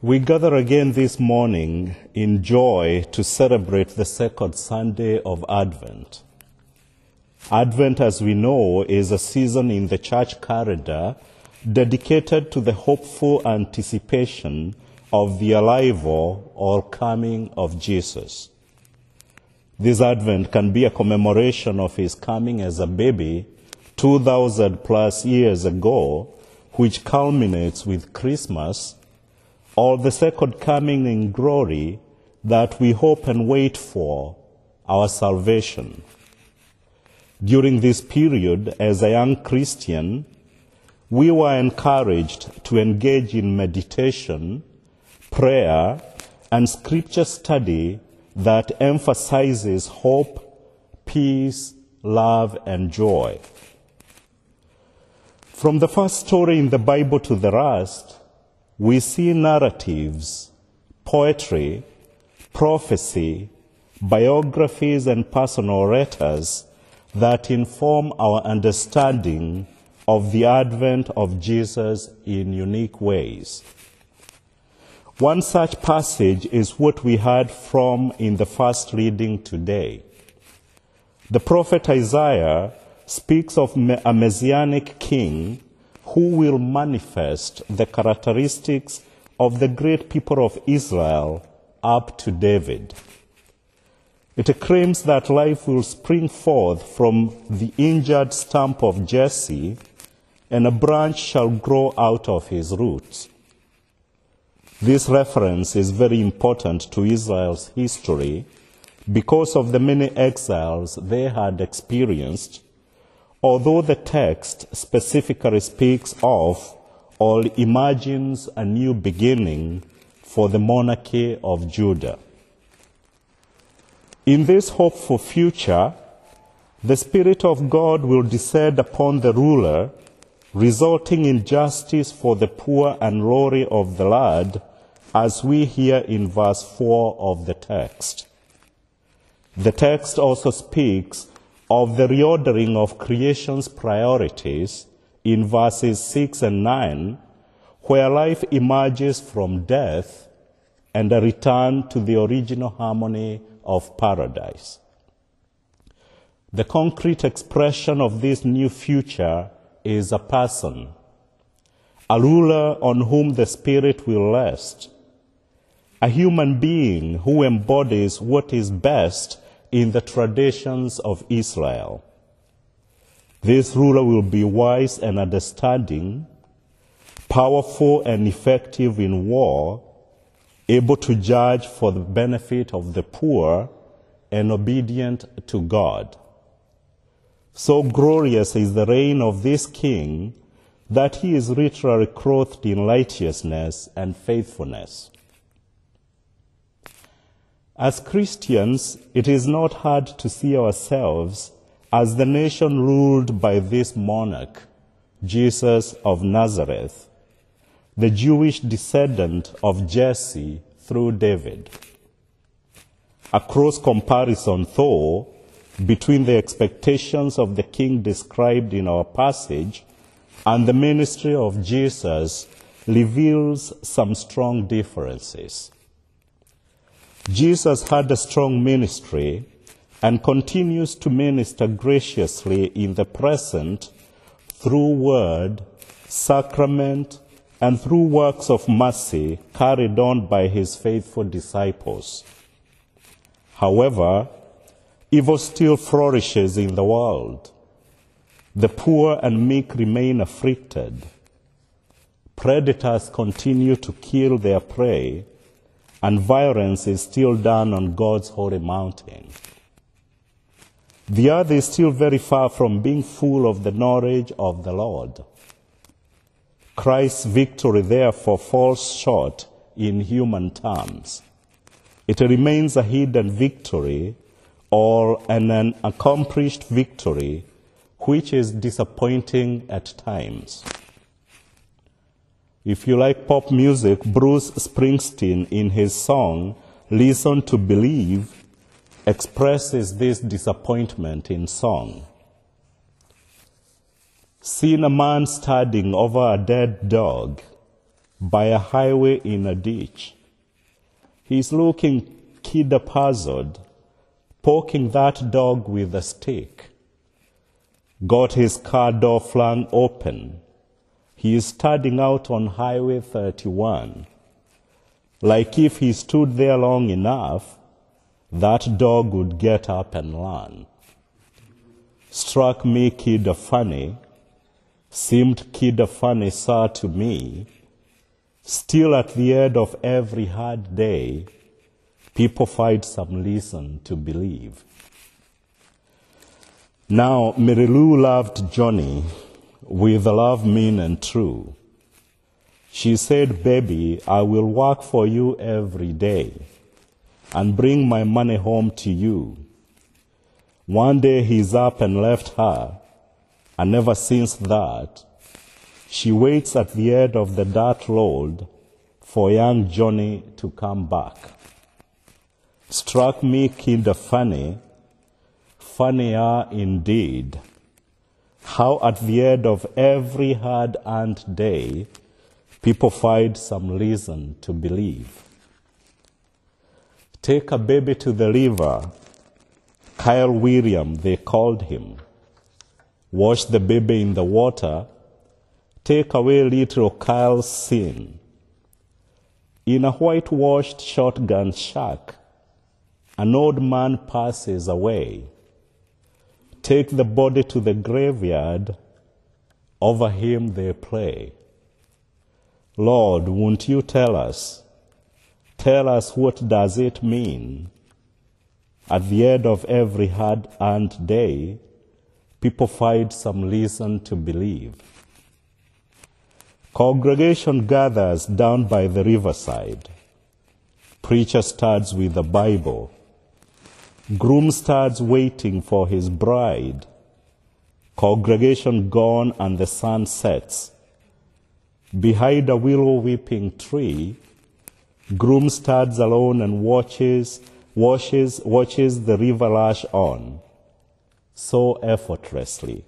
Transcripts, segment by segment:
We gather again this morning in joy to celebrate the second Sunday of Advent. Advent, as we know, is a season in the church calendar dedicated to the hopeful anticipation of the arrival or coming of Jesus. This Advent can be a commemoration of his coming as a baby 2,000 plus years ago, which culminates with Christmas, or the second coming in glory that we hope and wait for, our salvation. During this period, as a young Christian, we were encouraged to engage in meditation, prayer, and scripture study that emphasizes hope, peace, love, and joy. From the first story in the Bible to the last, we see narratives, poetry, prophecy, biographies, and personal letters that inform our understanding of the advent of Jesus in unique ways. One such passage is what we heard from in the first reading today. The prophet Isaiah speaks of a messianic king who will manifest the characteristics of the great people of Israel up to David. It claims that life will spring forth from the injured stump of Jesse, and a branch shall grow out of his roots. This reference is very important to Israel's history because of the many exiles they had experienced, although the text specifically speaks of or imagines a new beginning for the monarchy of Judah. In this hopeful future, the Spirit of God will descend upon the ruler, resulting in justice for the poor and glory of the land, as we hear in verse 4 of the text. The text also speaks of the reordering of creation's priorities in verses 6 and 9, where life emerges from death and a return to the original harmony of paradise. The concrete expression of this new future is a person, a ruler on whom the Spirit will rest, a human being who embodies what is best in the traditions of Israel. This ruler will be wise and understanding, powerful and effective in war, able to judge for the benefit of the poor, and obedient to God. So glorious is the reign of this king that he is literally clothed in righteousness and faithfulness. As Christians, it is not hard to see ourselves as the nation ruled by this monarch, Jesus of Nazareth, the Jewish descendant of Jesse through David. A close comparison, though, between the expectations of the king described in our passage and the ministry of Jesus reveals some strong differences. Jesus had a strong ministry and continues to minister graciously in the present through word, sacrament, and through works of mercy carried on by his faithful disciples. However, evil still flourishes in the world. The poor and meek remain afflicted. Predators continue to kill their prey and violence is still done on God's holy mountain. The earth is still very far from being full of the knowledge of the Lord. Christ's victory, therefore, falls short in human terms. It remains a hidden victory or an unaccomplished victory, which is disappointing at times. If you like pop music, Bruce Springsteen, in his song Reason to Believe, expresses this disappointment in song. Seeing a man standing over a dead dog, by a highway in a ditch. He's looking kid puzzled, poking that dog with a stick. Got his car door flung open. He is starting out on Highway 31. Like if he stood there long enough, that dog would get up and run. Struck me kid funny, seemed kid funny sir to me. Still at the end of every hard day, people find some reason to believe. Now, Mary Lou loved Johnny with love mean and true. She said, Baby, I will work for you every day and bring my money home to you. One day he's up and left her, and ever since that, she waits at the end of the dirt road for young Johnny to come back. Struck me kinda funny, funnier indeed, how at the end of every hard earned day, people find some reason to believe. Take a baby to the river. Kyle William, they called him. Wash the baby in the water. Take away little Kyle's sin. In a whitewashed shotgun shack, an old man passes away. Take the body to the graveyard. Over him they pray. Lord, won't you tell us? Tell us what does it mean? At the end of every hard-earned day, people find some reason to believe. Congregation gathers down by the riverside. Preacher starts with the Bible. Groom starts waiting for his bride. Congregation gone and the sun sets. Behind a willow weeping tree, groom stands alone and watches, washes, watches the river lash on, so effortlessly,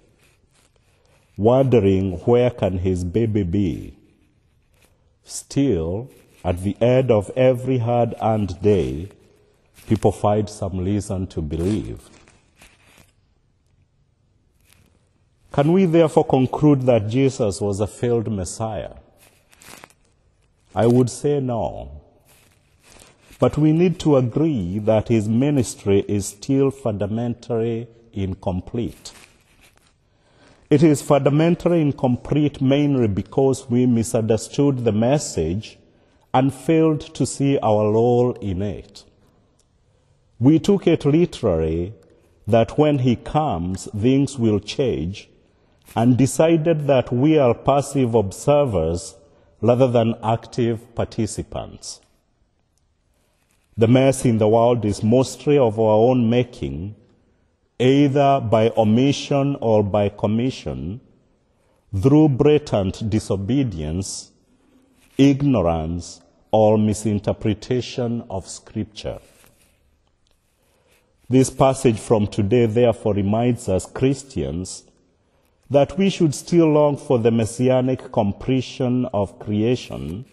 wondering where can his baby be. Still, at the end of every hard-earned day, people find some reason to believe. Can we therefore conclude that Jesus was a failed Messiah? I would say no. But we need to agree that his ministry is still fundamentally incomplete. It is fundamentally incomplete mainly because we misunderstood the message and failed to see our role in it. We took it literally that when he comes, things will change and decided that we are passive observers rather than active participants. The mess in the world is mostly of our own making, either by omission or by commission, through blatant disobedience, ignorance, or misinterpretation of Scripture. This passage from today therefore reminds us Christians that we should still long for the messianic completion of creation,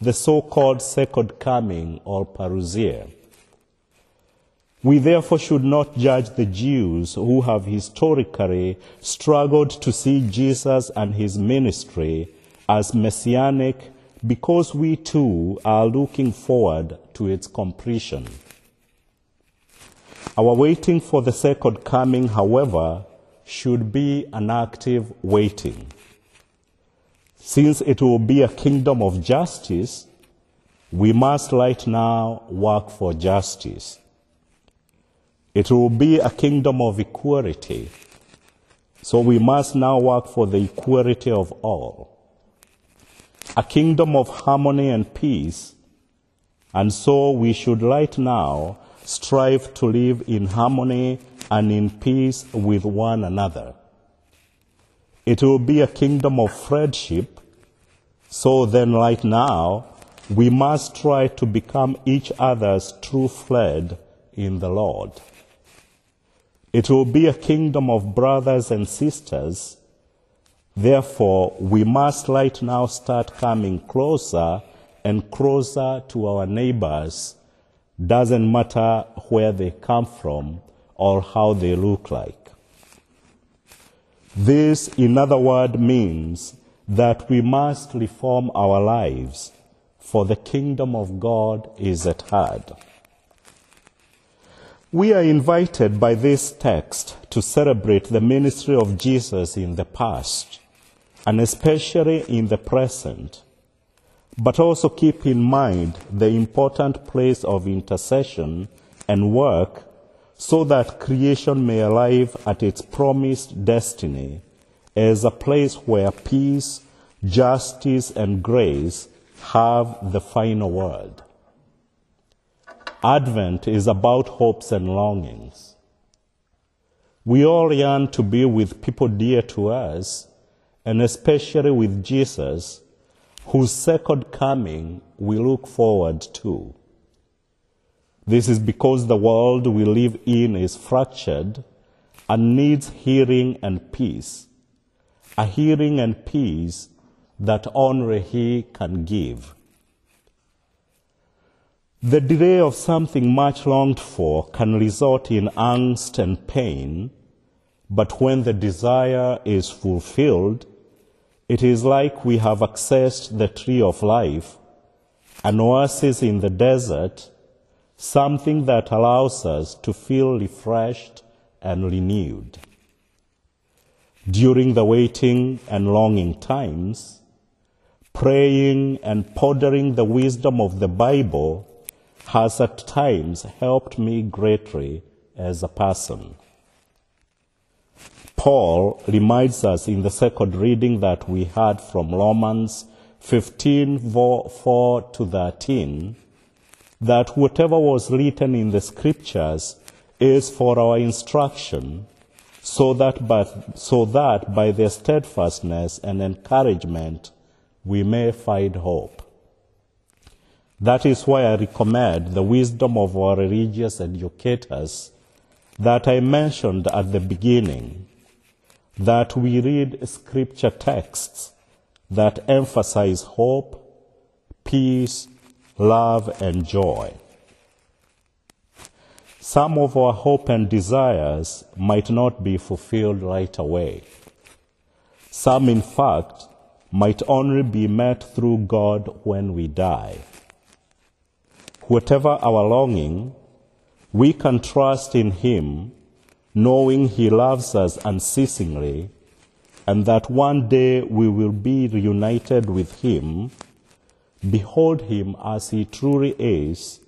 the so-called second coming or parousia. We therefore should not judge the Jews who have historically struggled to see Jesus and his ministry as messianic because we too are looking forward to its completion. Our waiting for the second coming, however, should be an active waiting. Since it will be a kingdom of justice, we must right now work for justice. It will be a kingdom of equality, so we must now work for the equality of all. A kingdom of harmony and peace, and so we should right now strive to live in harmony and in peace with one another. It will be a kingdom of friendship. So then, right now, we must try to become each other's true friend in the Lord. It will be a kingdom of brothers and sisters. Therefore, we must right now start coming closer and closer to our neighbors. Doesn't matter where they come from or how they look like. This, in other words, means that we must reform our lives, for the kingdom of God is at hand. We are invited by this text to celebrate the ministry of Jesus in the past, and especially in the present, but also keep in mind the important place of intercession and work so that creation may arrive at its promised destiny as a place where peace, justice, and grace have the final word. Advent is about hopes and longings. We all yearn to be with people dear to us, and especially with Jesus, whose second coming we look forward to. This is because the world we live in is fractured and needs healing and peace, a healing and peace that only He can give. The delay of something much longed for can result in angst and pain, but when the desire is fulfilled, it is like we have accessed the tree of life, an oasis in the desert, something that allows us to feel refreshed and renewed. During the waiting and longing times, praying and pondering the wisdom of the Bible has at times helped me greatly as a person. Paul reminds us in the second reading that we had from Romans 15 4 to 13 that whatever was written in the scriptures is for our instruction so that by, so that by their steadfastness and encouragement we may find hope. That is why I recommend the wisdom of our religious educators that I mentioned at the beginning, that we read scripture texts that emphasize hope, peace, love, and joy. Some of our hope and desires might not be fulfilled right away. Some, in fact, might only be met through God when we die. Whatever our longing, we can trust in Him, knowing He loves us unceasingly, and that one day we will be reunited with Him, behold Him as He truly is,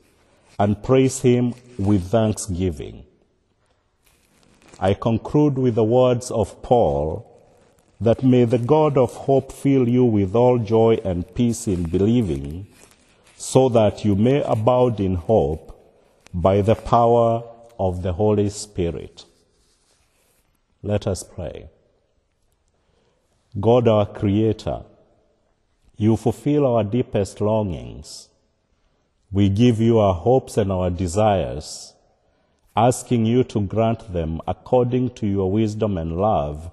and praise Him with thanksgiving. I conclude with the words of Paul that may the God of hope fill you with all joy and peace in believing, so that you may abound in hope by the power of the Holy Spirit. Let us pray. God, our Creator, you fulfill our deepest longings. We give you our hopes and our desires, asking you to grant them according to your wisdom and love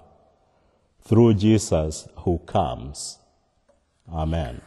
through Jesus who comes. Amen.